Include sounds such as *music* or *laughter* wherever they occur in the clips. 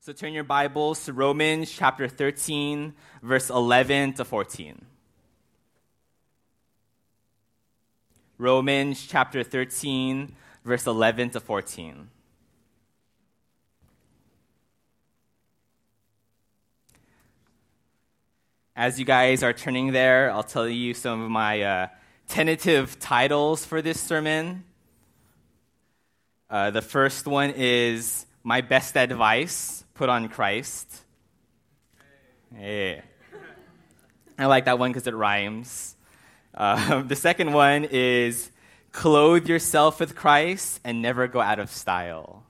So turn your Bibles to Romans chapter 13, verse 11 to 14. Romans chapter 13, verse 11 to 14. As you guys are turning there, I'll tell you some of my uh, tentative titles for this sermon. Uh, the first one is My Best Advice Put on Christ. Hey. I like that one because it rhymes. Uh, *laughs* the second one is Clothe yourself with Christ and never go out of style.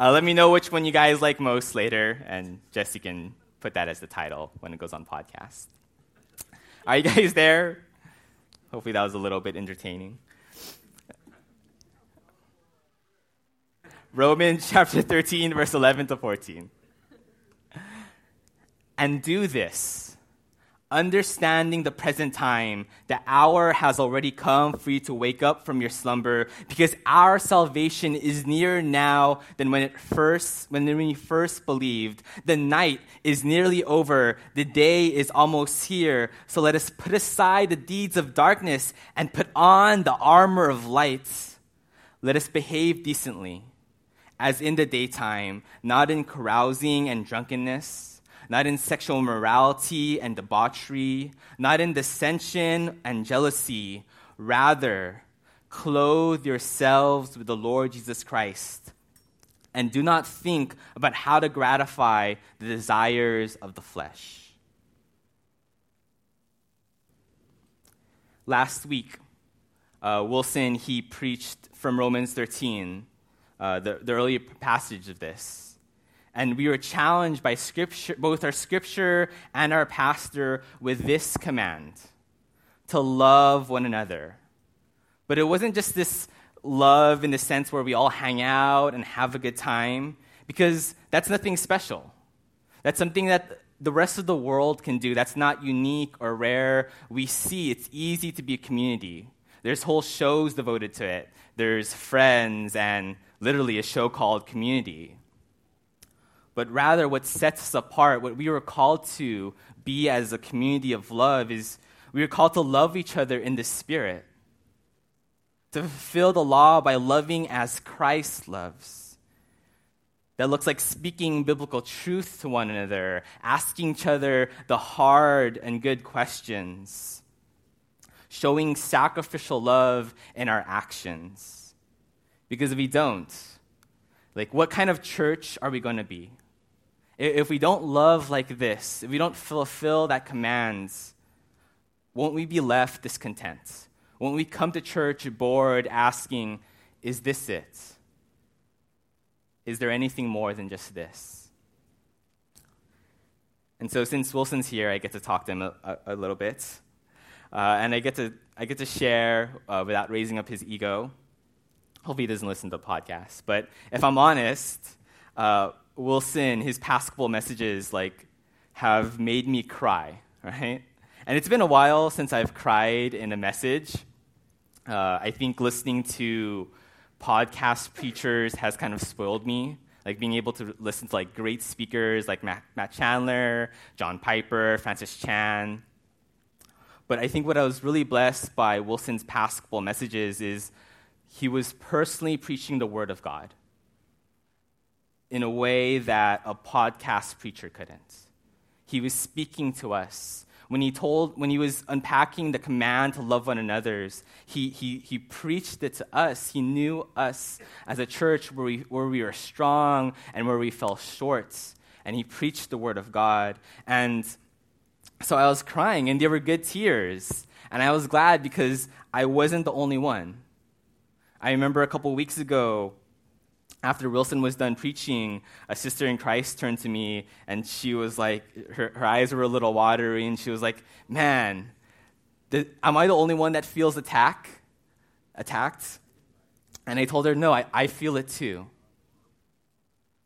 Uh, let me know which one you guys like most later, and Jesse can put that as the title when it goes on podcast. Are you guys there? Hopefully, that was a little bit entertaining. Romans *laughs* chapter 13, verse 11 to 14. And do this, understanding the present time, the hour has already come for you to wake up from your slumber, because our salvation is nearer now than when it first when we first believed. The night is nearly over, the day is almost here. So let us put aside the deeds of darkness and put on the armor of light. Let us behave decently, as in the daytime, not in carousing and drunkenness not in sexual morality and debauchery, not in dissension and jealousy. Rather, clothe yourselves with the Lord Jesus Christ. And do not think about how to gratify the desires of the flesh. Last week, uh, Wilson, he preached from Romans 13, uh, the, the early passage of this and we were challenged by scripture, both our scripture and our pastor with this command to love one another. But it wasn't just this love in the sense where we all hang out and have a good time, because that's nothing special. That's something that the rest of the world can do. That's not unique or rare. We see it's easy to be a community. There's whole shows devoted to it. There's friends and literally a show called Community but rather what sets us apart, what we were called to be as a community of love, is we are called to love each other in the Spirit, to fulfill the law by loving as Christ loves. That looks like speaking biblical truth to one another, asking each other the hard and good questions, showing sacrificial love in our actions. Because if we don't, like, what kind of church are we going to be? If we don't love like this, if we don't fulfill that commands, won't we be left discontent? Won't we come to church bored asking, Is this it? Is there anything more than just this? And so, since Wilson's here, I get to talk to him a, a, a little bit. Uh, and I get to, I get to share uh, without raising up his ego. Hopefully, he doesn't listen to the podcast. But if I'm honest, uh, Wilson, his past couple messages, like, have made me cry, *laughs* right? And it's been a while since I've cried in a message. Uh, I think listening to podcast preachers has kind of spoiled me. Like being able to listen to like great speakers like Matt, Matt Chandler, John Piper, Francis Chan. But I think what I was really blessed by Wilson's past couple messages is he was personally preaching the Word of God in a way that a podcast preacher couldn't. He was speaking to us. When he told, when he was unpacking the command to love one another, he, he, he preached it to us. He knew us as a church where we, where we were strong and where we fell short. And he preached the word of God. And so I was crying, and there were good tears. And I was glad because I wasn't the only one. I remember a couple weeks ago, after Wilson was done preaching, a sister in Christ turned to me and she was like, her, her eyes were a little watery, and she was like, Man, am I the only one that feels attack, attacked? And I told her, No, I, I feel it too.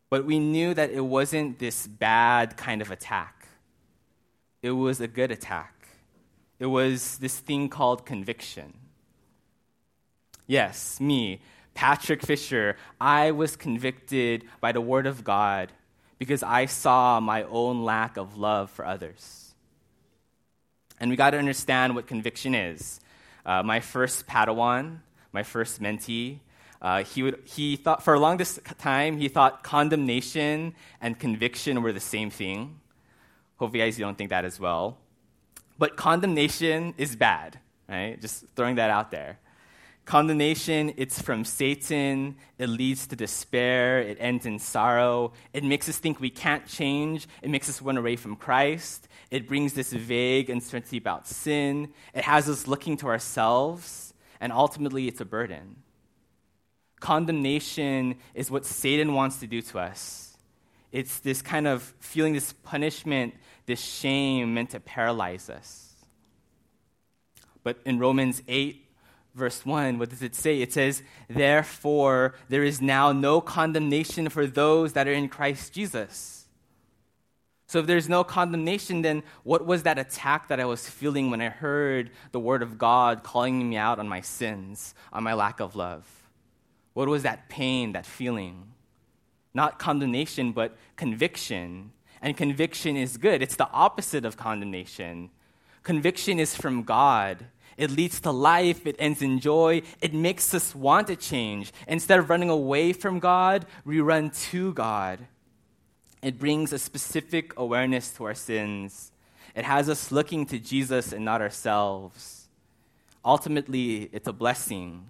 But we knew that it wasn't this bad kind of attack, it was a good attack. It was this thing called conviction. Yes, me, Patrick Fisher, I was convicted by the Word of God because I saw my own lack of love for others. And we got to understand what conviction is. Uh, my first Padawan, my first mentee, uh, he, would, he thought, for a long time, he thought condemnation and conviction were the same thing. Hopefully, guys, you don't think that as well. But condemnation is bad, right? Just throwing that out there. Condemnation, it's from Satan. It leads to despair. It ends in sorrow. It makes us think we can't change. It makes us run away from Christ. It brings this vague uncertainty about sin. It has us looking to ourselves, and ultimately, it's a burden. Condemnation is what Satan wants to do to us. It's this kind of feeling this punishment, this shame meant to paralyze us. But in Romans 8, verse 1, what does it say? It says, Therefore, there is now no condemnation for those that are in Christ Jesus. So, if there's no condemnation, then what was that attack that I was feeling when I heard the word of God calling me out on my sins, on my lack of love? What was that pain, that feeling? Not condemnation, but conviction. And conviction is good, it's the opposite of condemnation. Conviction is from God. It leads to life. It ends in joy. It makes us want to change. Instead of running away from God, we run to God. It brings a specific awareness to our sins. It has us looking to Jesus and not ourselves. Ultimately, it's a blessing.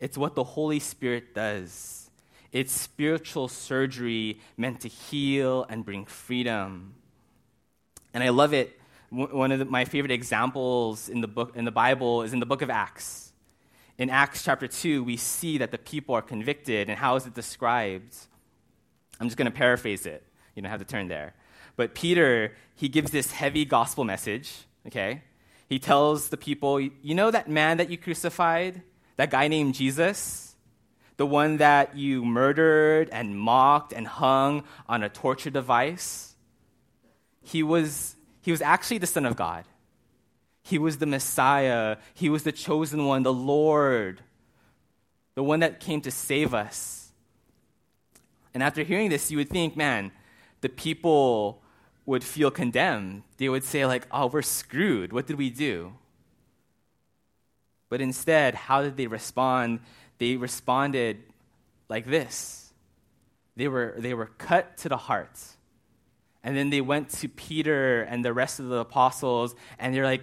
It's what the Holy Spirit does. It's spiritual surgery meant to heal and bring freedom. And I love it one of the, my favorite examples in the book in the Bible is in the book of Acts. In Acts chapter 2, we see that the people are convicted, and how is it described? I'm just going to paraphrase it. You don't have to turn there. But Peter, he gives this heavy gospel message, okay? He tells the people, You know that man that you crucified? That guy named Jesus? The one that you murdered and mocked and hung on a torture device? He was he was actually the Son of God. He was the Messiah. He was the chosen one, the Lord, the one that came to save us. And after hearing this, you would think, man, the people would feel condemned. They would say, like, oh, we're screwed. What did we do? But instead, how did they respond? They responded like this. They were, they were cut to the heart. And then they went to Peter and the rest of the apostles, and they're like,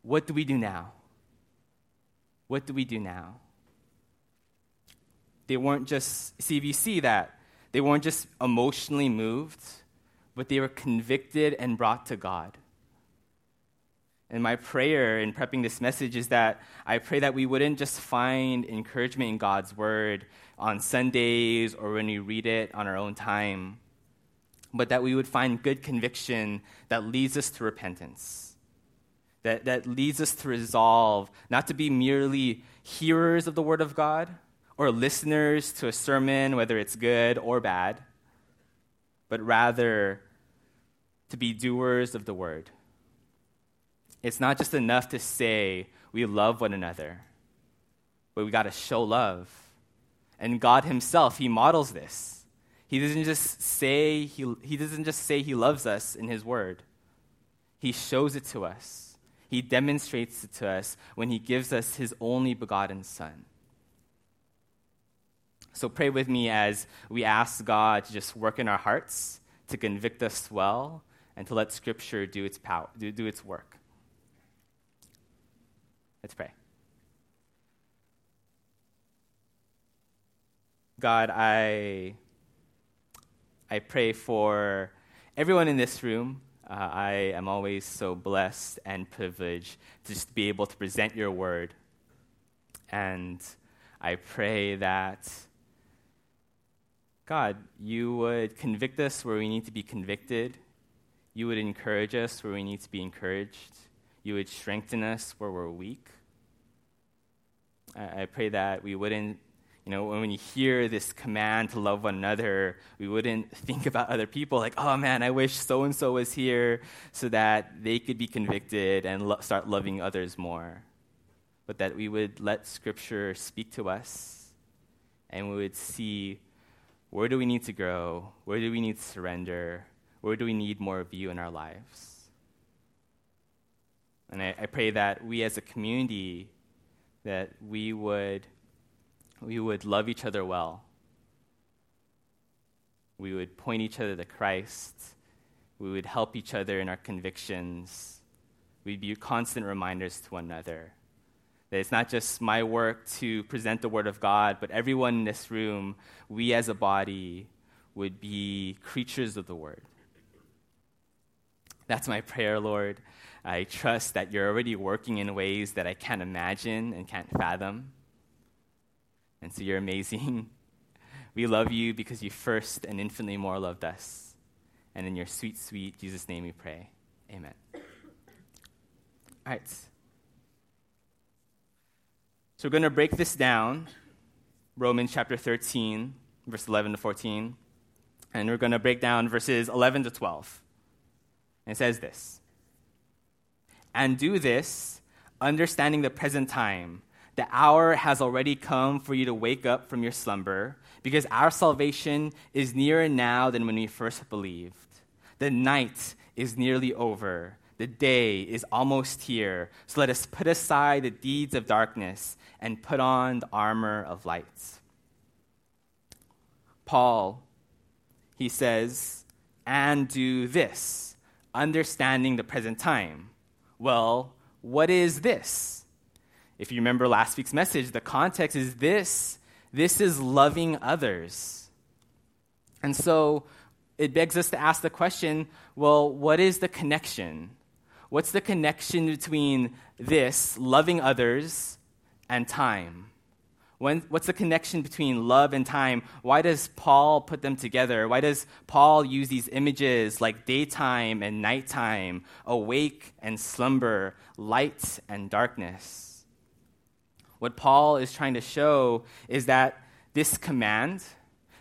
What do we do now? What do we do now? They weren't just, see, if you see that, they weren't just emotionally moved, but they were convicted and brought to God. And my prayer in prepping this message is that I pray that we wouldn't just find encouragement in God's word on Sundays or when we read it on our own time but that we would find good conviction that leads us to repentance, that, that leads us to resolve not to be merely hearers of the Word of God or listeners to a sermon, whether it's good or bad, but rather to be doers of the Word. It's not just enough to say we love one another, but we got to show love. And God Himself, He models this. He doesn't just say he, he doesn't just say he loves us in his word. He shows it to us. He demonstrates it to us when he gives us his only begotten son. So pray with me as we ask God to just work in our hearts, to convict us well, and to let scripture do its power, do, do its work. Let's pray. God, I I pray for everyone in this room. Uh, I am always so blessed and privileged to just be able to present your word. And I pray that, God, you would convict us where we need to be convicted. You would encourage us where we need to be encouraged. You would strengthen us where we're weak. I, I pray that we wouldn't you know, when you hear this command to love one another, we wouldn't *laughs* think about other people like, oh man, I wish so and so was here so that they could be convicted and lo- start loving others more. but that we would let Scripture speak to us and we would see where do we need to grow? Where do we need to surrender? Where do we need more of you in our lives? And I, I pray that we as a community, that we would, we would love each other well. We would point each other to Christ. We would help each other in our convictions. We'd be constant reminders to one another that it's not just my work to present the Word of God, but everyone in this room, we as a body, would be creatures of the Word. That's my prayer, Lord. I trust that you're already working in ways that I can't imagine and can't fathom. And so you're amazing. *laughs* We love you because you first and infinitely more loved us. And in your sweet, sweet Jesus' name we pray. Amen. All right. So we're going to break this down, Romans chapter 13, verse 11 to 14. And we're going to break down verses 11 to 12. And it says this And do this, understanding the present time. The hour has already come for you to wake up from your slumber, because our salvation is nearer now than when we first believed. The night is nearly over. The day is almost here. So let us put aside the deeds of darkness and put on the armor of light. Paul, he says, and do this, understanding the present time. Well, what is this? If you remember last week's message, the context is this this is loving others. And so it begs us to ask the question well, what is the connection? What's the connection between this, loving others, and time? When, what's the connection between love and time? Why does Paul put them together? Why does Paul use these images like daytime and nighttime, awake and slumber, light and darkness? What Paul is trying to show is that this command,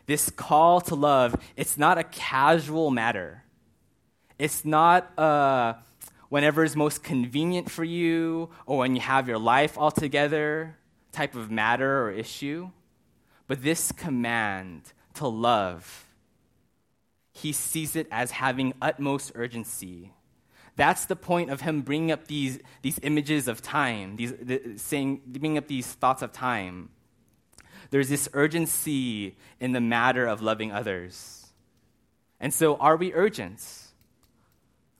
this call to love, it's not a casual matter. It's not a whenever is most convenient for you or when you have your life all together type of matter or issue. But this command to love, he sees it as having utmost urgency. That's the point of him bringing up these, these images of time, these, the, saying, bringing up these thoughts of time. There's this urgency in the matter of loving others. And so, are we urgent?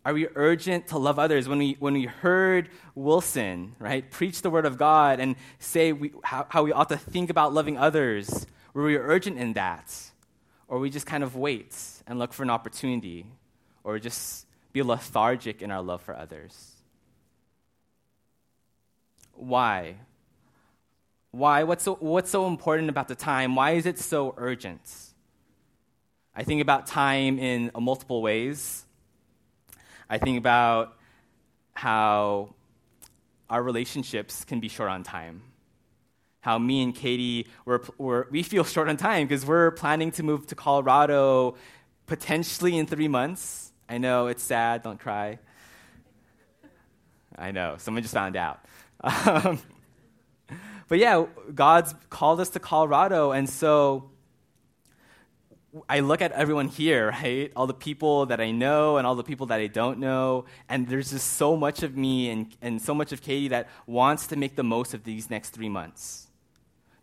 Are we urgent to love others? When we, when we heard Wilson, right, preach the word of God and say we, how, how we ought to think about loving others, were we urgent in that? Or we just kind of wait and look for an opportunity? Or just be lethargic in our love for others? Why? Why? What's so, what's so important about the time? Why is it so urgent? I think about time in multiple ways. I think about how our relationships can be short on time. How me and Katie, we feel short on time because we're planning to move to Colorado potentially in three months. I know it's sad, don't cry. I know, someone just found out. Um, but yeah, God's called us to Colorado, and so I look at everyone here, right? All the people that I know and all the people that I don't know. And there's just so much of me and, and so much of Katie that wants to make the most of these next three months.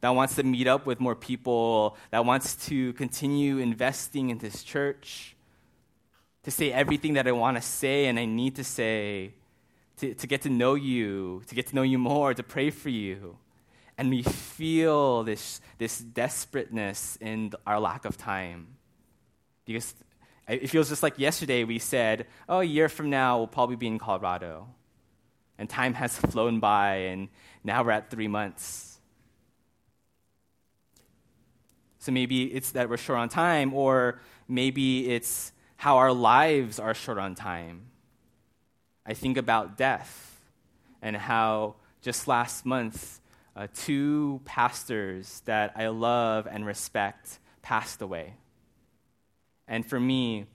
That wants to meet up with more people, that wants to continue investing in this church, to say everything that I want to say and I need to say, to, to get to know you, to get to know you more, to pray for you and we feel this, this desperateness in our lack of time. Because it feels just like yesterday we said, oh, a year from now we'll probably be in Colorado. And time has flown by, and now we're at three months. So maybe it's that we're short on time, or maybe it's how our lives are short on time. I think about death and how just last month uh, two pastors that I love and respect passed away. And for me,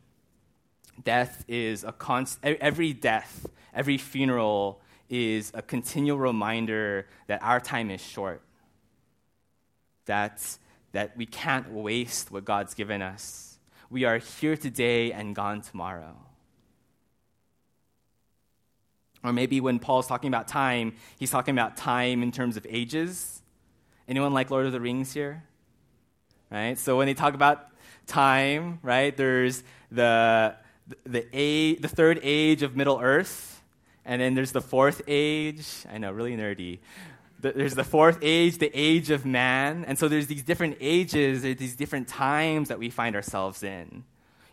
death is a constant, every death, every funeral is a continual reminder that our time is short, that, that we can't waste what God's given us. We are here today and gone tomorrow. Or maybe when Paul's talking about time, he's talking about time in terms of ages. Anyone like Lord of the Rings here? Right? So when they talk about time, right, there's the the, a, the third age of Middle Earth, and then there's the fourth age. I know, really nerdy. There's the fourth age, the age of man. And so there's these different ages, there's these different times that we find ourselves in.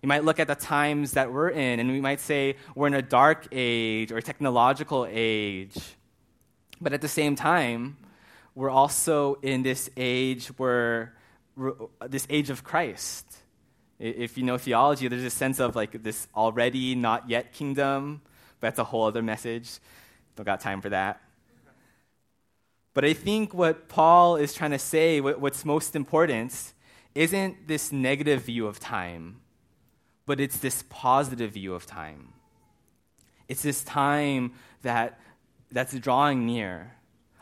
You might look at the times that we're in, and we might say we're in a dark age or technological age. But at the same time, we're also in this age where this age of Christ. If you know theology, there's a sense of like this already not yet kingdom. But that's a whole other message. Don't got time for that. But I think what Paul is trying to say, what's most important, isn't this negative view of time but it's this positive view of time. It's this time that, that's drawing near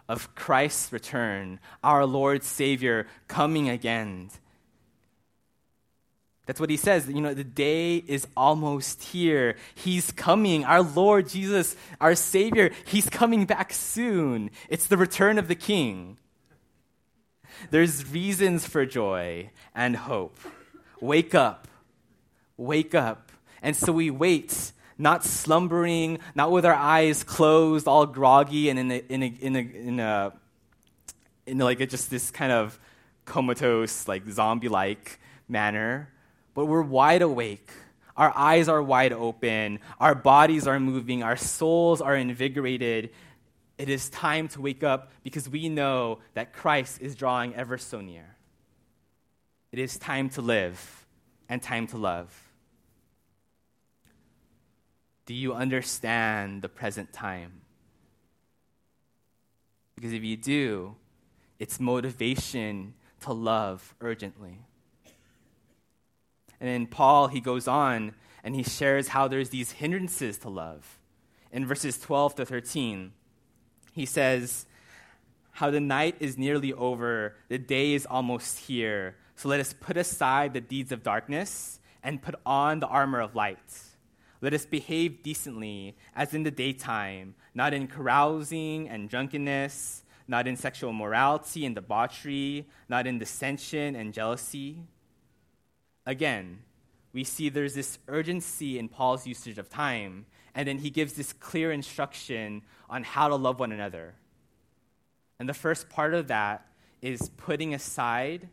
of Christ's return, our Lord Savior coming again. That's what he says. You know, the day is almost here. He's coming. Our Lord Jesus, our Savior, He's coming back soon. It's the return of the King. There's reasons for joy and hope. Wake up wake up. And so we wait, not slumbering, not with our eyes closed, all groggy and in a, in a, in a, in a, in like a, just this kind of comatose, like zombie like manner, but we're wide awake. Our eyes are wide open. Our bodies are moving. Our souls are invigorated. It is time to wake up because we know that Christ is drawing ever so near. It is time to live and time to love. Do you understand the present time? Because if you do, it's motivation to love urgently. And then Paul, he goes on and he shares how there's these hindrances to love. In verses 12 to 13, he says, How the night is nearly over, the day is almost here. So let us put aside the deeds of darkness and put on the armor of light. Let us behave decently as in the daytime, not in carousing and drunkenness, not in sexual morality and debauchery, not in dissension and jealousy. Again, we see there's this urgency in Paul's usage of time, and then he gives this clear instruction on how to love one another. And the first part of that is putting aside,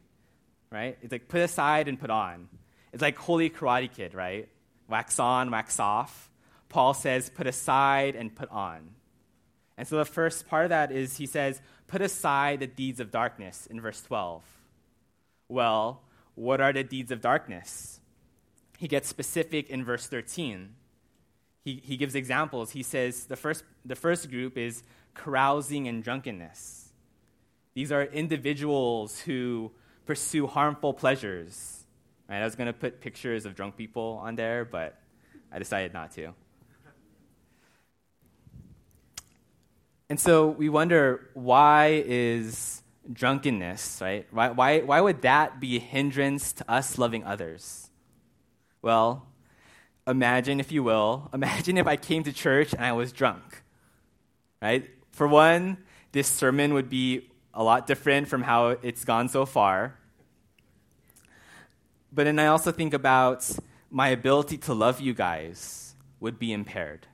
right? It's like put aside and put on. It's like Holy Karate Kid, right? wax on, wax off. Paul says, put aside and put on. And so the first part of that is he says, put aside the deeds of darkness in verse 12. Well, what are the deeds of darkness? He gets specific in verse 13. He, he gives examples. He says the first, the first group is carousing and drunkenness. These are individuals who pursue harmful pleasures Right? I was going to put pictures of drunk people on there, but I decided not to. And so we wonder why is drunkenness, right? Why, why, why would that be a hindrance to us loving others? Well, imagine, if you will, *laughs* imagine if I came to church and I was drunk, right? For one, this sermon would be a lot different from how it's gone so far. But then I also think about my ability to love you guys would be impaired,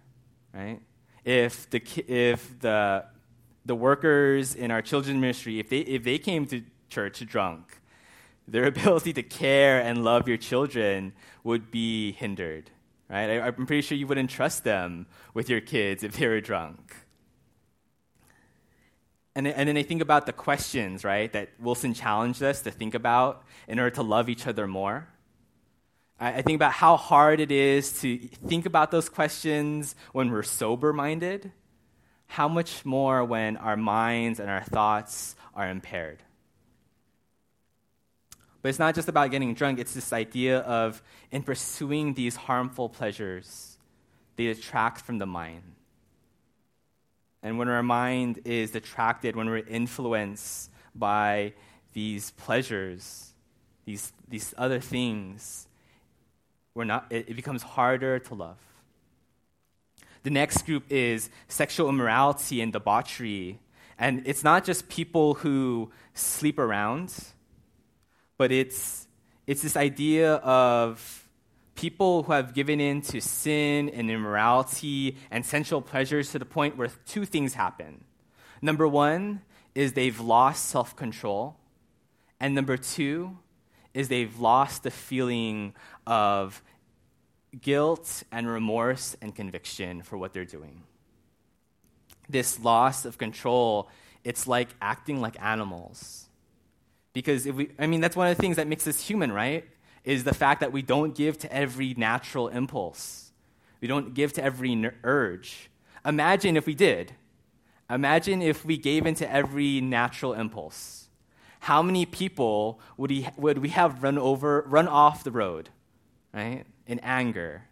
right? If the, if the, the workers in our children's ministry, if they, if they came to church drunk, their *laughs* ability to care and love your children would be hindered, right? I, I'm pretty sure you wouldn't trust them with your kids if they were drunk. And, and then I think about the questions, right, that Wilson challenged us to think about in order to love each other more. I, I think about how hard it is to think about those questions when we're sober minded. How much more when our minds and our thoughts are impaired? But it's not just about getting drunk, it's this idea of in pursuing these harmful pleasures, they detract from the mind. and when our mind is attracted, when we're influenced by these pleasures, these, these other things, we're not, it, it becomes harder to love. The next group is sexual immorality and debauchery. And it's not just people who sleep around, but it's, it's this idea of people who have given in to sin and immorality and sensual pleasures to the point where two things happen. Number one is they've lost self control. And number two is they've lost the feeling of guilt and remorse and conviction for what they're doing. This loss of control, it's like acting like animals. Because if we, I mean, that's one of the things that makes us human, right? Is the fact that we don't give to every natural impulse. We don't give to every urge. Imagine if we did. Imagine if we gave into every natural impulse. How many people would, he, would we have run over, run off the road, right? In anger.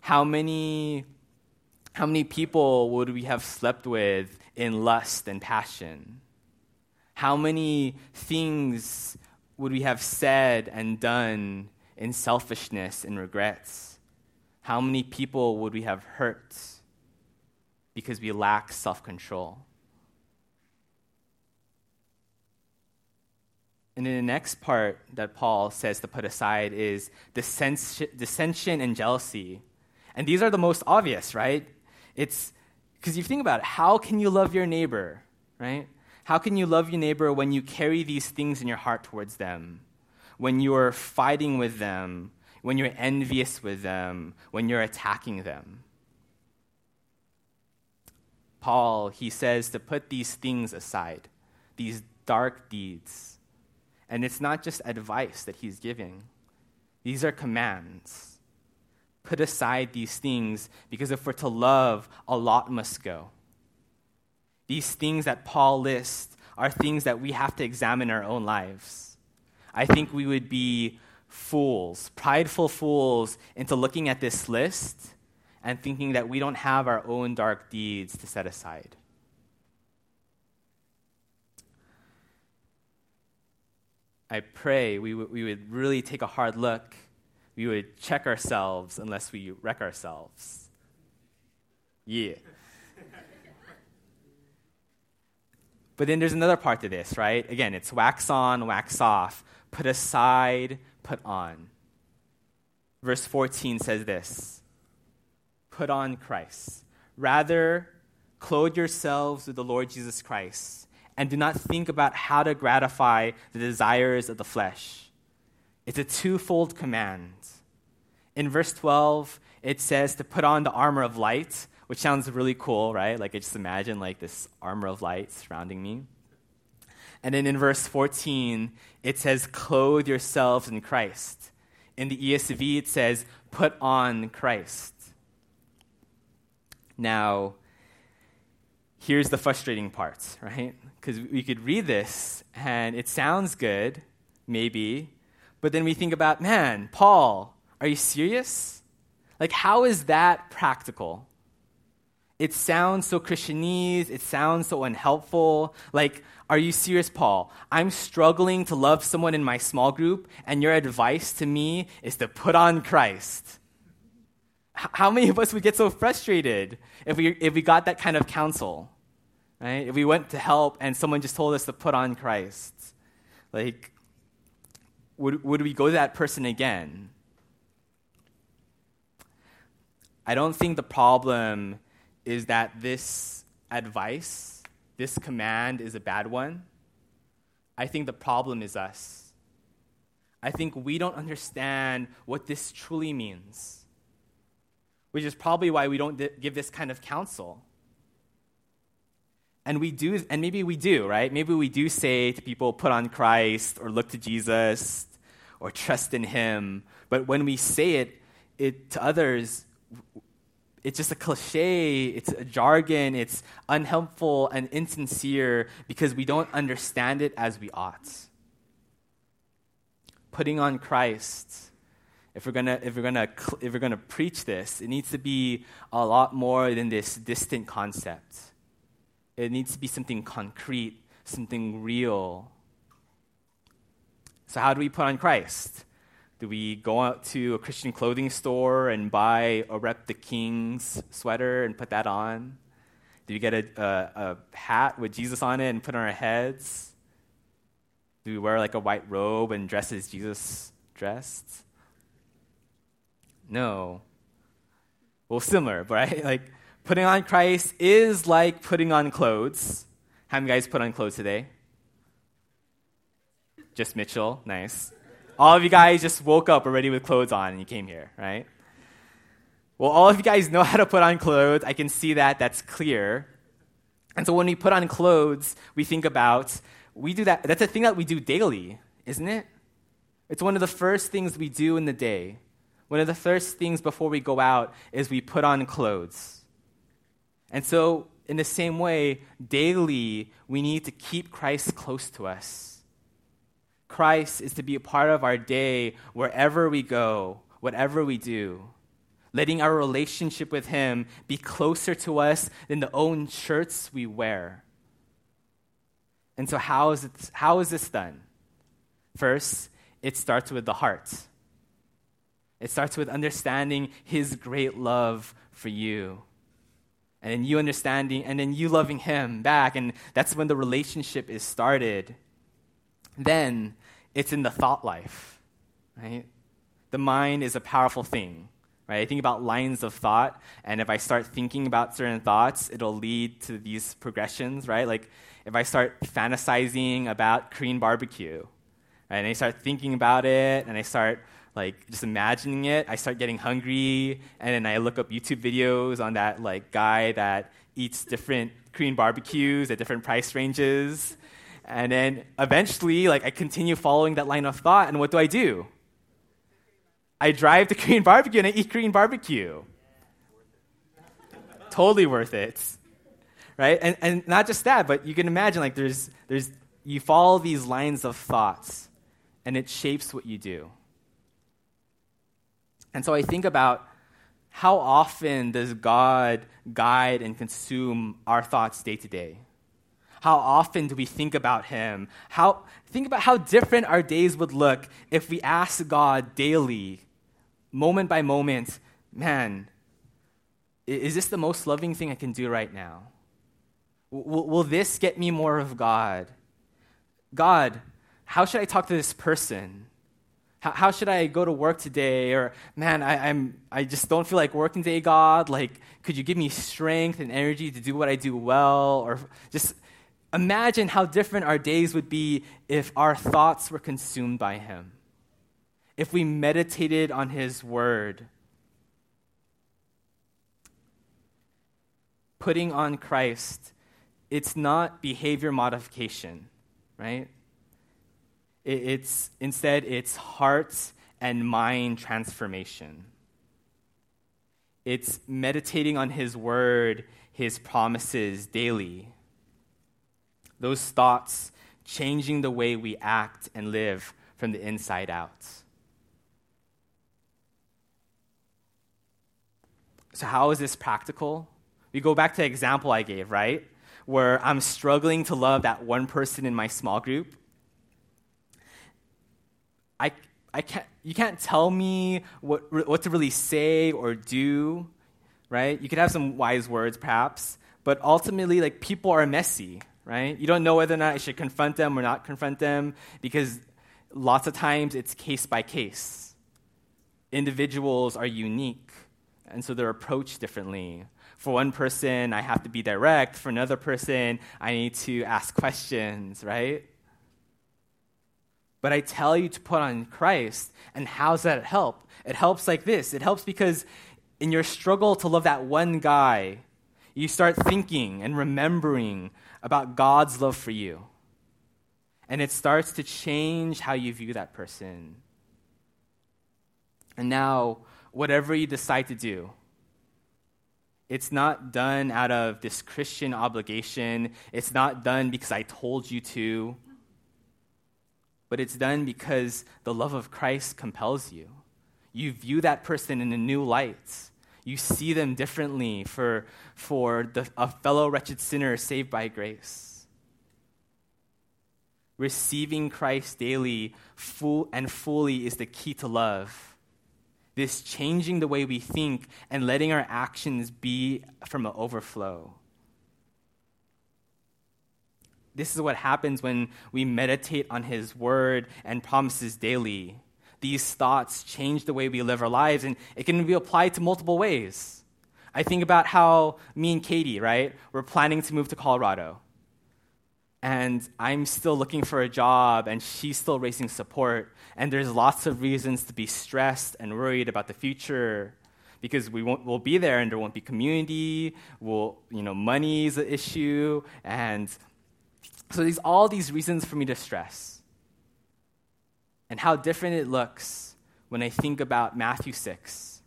How many, how many people would we have slept with in lust and passion? How many things would we have said and done in selfishness and regrets? How many people would we have hurt because we lack self control? And then the next part that Paul says to put aside is dissension and jealousy. And these are the most obvious, right? It's because you think about it, how can you love your neighbor, right? How can you love your neighbor when you carry these things in your heart towards them? When you're fighting with them, when you're envious with them, when you're attacking them? Paul, he says to put these things aside, these dark deeds. And it's not just advice that he's giving, these are commands. Put aside these things because if we're to love, a lot must go. These things that Paul lists are things that we have to examine our own lives. I think we would be fools, prideful fools, into looking at this list and thinking that we don't have our own dark deeds to set aside. I pray we, w- we would really take a hard look. We would check ourselves unless we wreck ourselves. Yeah. *laughs* But then there's another part to this, right? Again, it's wax on, wax off, put aside, put on. Verse 14 says this Put on Christ. Rather, clothe yourselves with the Lord Jesus Christ, and do not think about how to gratify the desires of the flesh. It's a twofold command. In verse 12, it says to put on the armor of light, which sounds really cool, right? Like I just imagine like this armor of light surrounding me. And then in verse 14, it says, clothe yourselves in Christ. In the ESV, it says, put on Christ. Now, here's the frustrating part, right? Because we could read this and it sounds good, maybe, but then we think about, man, Paul, are you serious? Like, how is that practical? it sounds so Christianese, it sounds so unhelpful. Like, are you serious, Paul? I'm struggling to love someone in my small group, and your advice to me is to put on Christ. How many of us would get so frustrated if we, if we got that kind of counsel? Right? If we went to help and someone just told us to put on Christ. Like, would, would we go to that person again? I don't think the problem is that this advice, this command is a bad one. I think the problem is us. I think we don't understand what this truly means, which is probably why we don't give this kind of counsel. And we do, and maybe we do, right? Maybe we do say to people, put on Christ or look to Jesus or trust in Him. But when we say it, it to others, it's just a cliche, it's a jargon, it's unhelpful and insincere because we don't understand it as we ought. Putting on Christ, if we're gonna, if we're gonna, if we're gonna preach this, it needs to be a lot more than this distant concept. It needs to be something concrete, something real. So, how do we put on Christ? Do we go out to a Christian clothing store and buy a Rep the King's sweater and put that on? Do we get a, a, a hat with Jesus on it and put on our heads? Do we wear like a white robe and dress as Jesus dressed? No. Well, similar, *laughs* right? Like putting on Christ is like putting on clothes. How many guys put on clothes today? Just Mitchell, nice. All of you guys just woke up already with clothes on and you came here, right? Well, all of you guys know *laughs* how to put on clothes. I can see that. That's clear. And so when we put on clothes, we think about, we do that. That's a thing that we do daily, isn't it? It's one of the first things we do in the day. One of the first things before we go out is we put on clothes. And so, in the same way, daily, we need to keep Christ close to us. Christ is to be a part of our day wherever we go, whatever we do. Letting our relationship with Him be closer to us than the own shirts we wear. And so, how is, it, how is this done? First, it starts with the heart. It starts with understanding His great love for you. And then you understanding, and then you loving Him back. And that's when the relationship is started. Then it's in the thought life, right? The mind is a powerful thing, right? I think about lines of thought, and if I start thinking about certain thoughts, it'll lead to these progressions, right? Like if I start fantasizing about Korean barbecue, right, and I start thinking about it, and I start like just imagining it, I start getting hungry, and then I look up YouTube videos on that like guy that eats different Korean barbecues at different price ranges, and then eventually, like, I continue following that line of thought, and what do I do? I drive to *laughs* Korean barbecue and I eat Korean barbecue. totally worth it. Right? And, and not just that, but you can imagine, like, there's, there's, you follow these lines of thoughts, and it shapes what you do. And so I think about how often does God guide and consume our thoughts day to day? How often do we think about Him? How, think about how different our days would look if we asked God daily, moment by moment, man, is this the most loving thing I can do right now? Will, will this get me more of God? God, how should I talk to this person? How, should I go to work today? Or, man, I, I'm, I just don't feel like working today, God. Like, could you give me strength and energy to do what I do well? Or just Imagine how different our days would be if our thoughts were consumed by Him, if we meditated on His Word. Putting on Christ, it's not behavior modification, right? It's instead it's heart and mind transformation. It's meditating on his word, his promises daily those thoughts changing the way we act and live from the inside out. So, how is this practical? We go back to the example I gave, right? Where I'm struggling to love that one person in my small group. I, I can't, you can't tell me what, what to really say or do, right? You could have some wise words, perhaps, but ultimately, like, people are messy, right? You don't know whether or not I should confront them or not confront them because lots of times it's case by case. Individuals are unique, and so they're approached differently. For one person, I have to be direct. For another person, I need to ask questions, right? But I tell you to put on Christ, and how's that help? It helps like this it helps because in your struggle to love that one guy, you start thinking and remembering about God's love for you. And it starts to change how you view that person. And now, whatever you decide to do, it's not done out of this Christian obligation. It's not done because I told you to. But it's done because the love of Christ compels you. You view that person in a new light. You see them differently for, for the, a fellow wretched sinner saved by grace. Receiving Christ daily full and fully is the key to love. This changing the way we think and letting our actions be from an overflow. This is what happens when we meditate on His word and promises daily these thoughts change the way we live our lives, and it can be applied to multiple ways. I think about how me and Katie, right, we're planning to move to Colorado. And I'm still looking for a job, and she's still raising support. And there's lots of reasons to be stressed and worried about the future because we won't, we'll be there and there won't be community, we'll, you know, money is an issue. And so there's all these reasons for me to stress and how different it looks when I think about Matthew 6,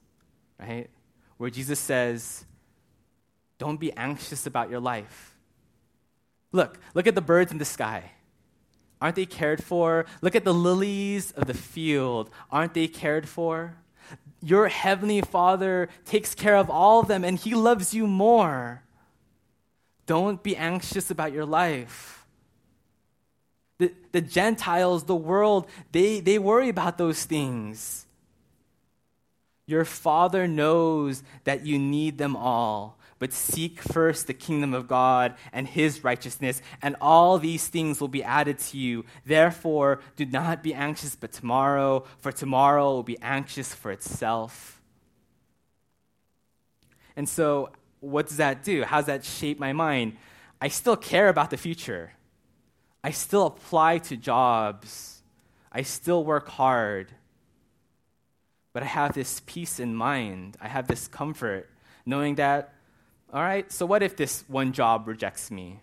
right? Where Jesus says, Don't be anxious about your life. Look, look at the birds in the sky. Aren't they cared for? Look at the lilies of the field. Aren't they cared for? Your heavenly Father takes care of all of them and He loves you more. Don't be anxious about your life. The, the Gentiles, the world, they, they worry about those things. Your Father knows that you need them all, but seek first the kingdom of God and His righteousness, and all these things will be added to you. Therefore, do not be anxious but tomorrow, for tomorrow will be anxious for itself. And so, what does that do? How does that shape my mind? I still care about the future. I still apply to jobs. I still work hard. But I have this peace in mind. I have this comfort knowing that, all right, so what if this one job rejects me?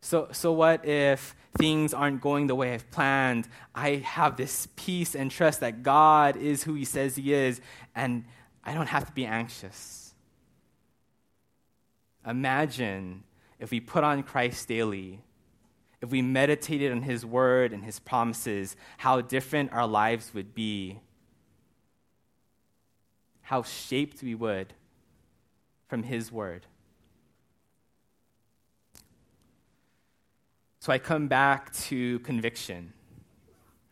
So, so what if things aren't going the way I've planned? I have this peace and trust that God is who He says He is, and I don't have to be anxious. Imagine if we put on Christ daily if we meditated on His word and His promises, how different our lives would be, how shaped we would from His word. So I come back to conviction,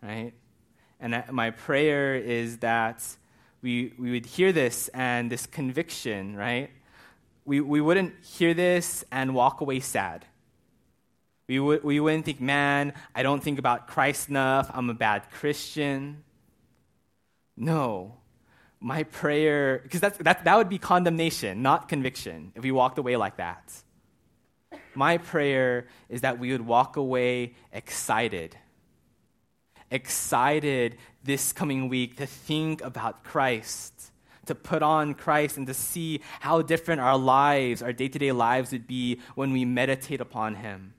right? And I, my prayer is that we, we would hear this and this conviction, right? We, we wouldn't hear this and walk away sad we, w- we wouldn't think, man, I don't think about Christ enough. I'm a bad Christian. No. My prayer, because that, that would be condemnation, not conviction, if we walked away like that. My prayer is that we would walk away excited. Excited this coming week to think about Christ, to put on Christ, and to see how different our lives, our day to day lives would be when we meditate upon Him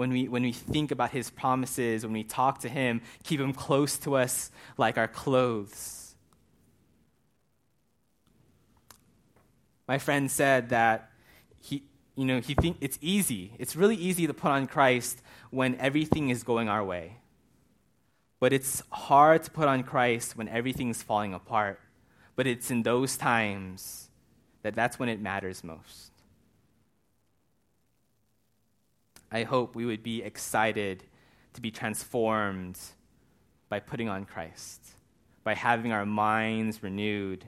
when we, when we think about his promises, when we talk to him, keep him close to us like our clothes. My friend said that he, you know, he think it's easy. It's really easy to put on Christ when everything is going our way. But it's hard to put on Christ when everything's falling apart. But it's in those times that that's when it matters most. I hope we would be excited to be transformed by putting on Christ, by having our minds renewed.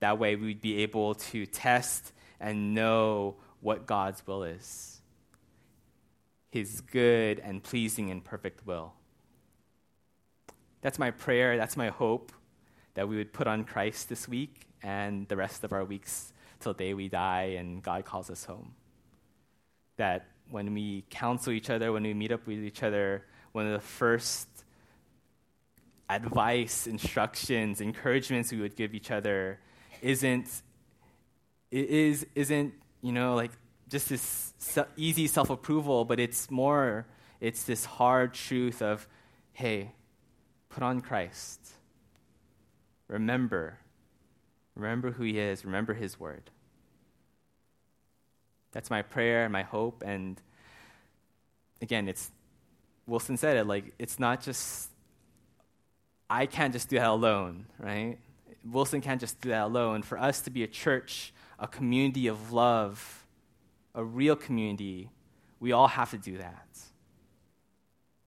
That way, we'd be able to test and know what God's will is His good and pleasing and perfect will. That's my prayer, that's my hope that we would put on Christ this week and the rest of our weeks till the day we die and God calls us home. That when we counsel each other, when we meet up with each other, one of the first advice, instructions, encouragements we would give each other isn't it is isn't you know like just this easy self-approval, but it's more it's this hard truth of hey, put on Christ. Remember. Remember who he is, remember his word. That's my prayer and my hope. And again, it's Wilson said it like it's not just I can't just do that alone, right? Wilson can't just do that alone. For us to be a church, a community of love, a real community, we all have to do that.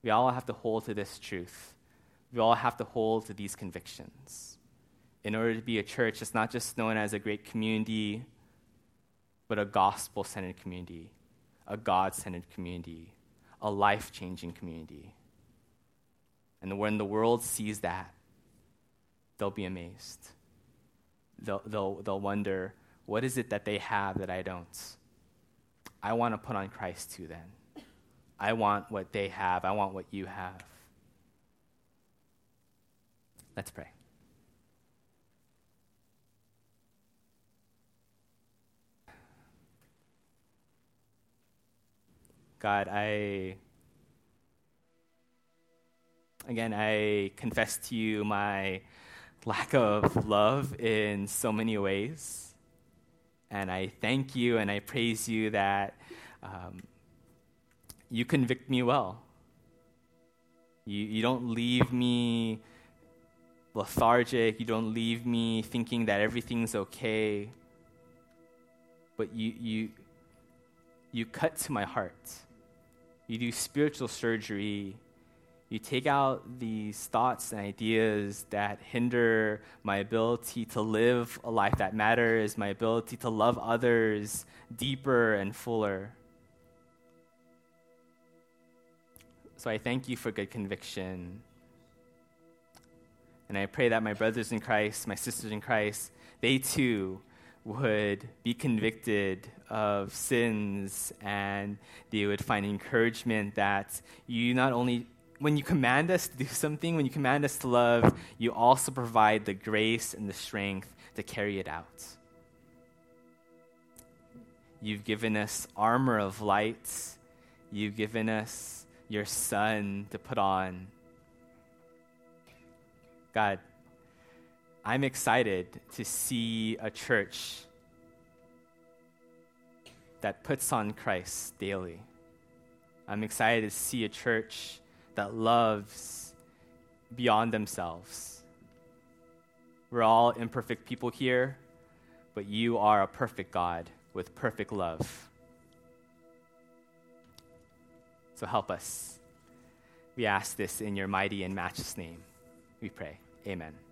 We all have to hold to this truth. We all have to hold to these convictions. In order to be a church, it's not just known as a great community, but a gospel centered community, a God centered community, a life changing community. And when the world sees that, they'll be amazed. They'll, they'll, they'll wonder, what is it that they have that I don't? I want to put on Christ too, then. I want what they have, I want what you have. Let's pray. God, I again I confess to you my lack of love in so many ways. And I thank you and I praise you that um, you convict me well. You, you don't leave me lethargic. You don't leave me thinking that everything's okay. But you, you, you cut to my heart. You do spiritual surgery you take out these thoughts and ideas that hinder my ability to live a life that matters, my ability to love others deeper and fuller. So I thank you for good conviction. And I pray that my brothers in Christ, my sisters in Christ, they too would be convicted of sins and they would find encouragement that you not only when you command us to do something, when you command us to love, you also provide the grace and the strength to carry it out. You've given us armor of light. You've given us your Son to put on. God, I'm excited to see a church that puts on Christ daily. I'm excited to see a church that loves beyond themselves. We're all imperfect people here, but you are a perfect God with perfect love. So help us. We ask this in your mighty and matchless name. We pray. Amen.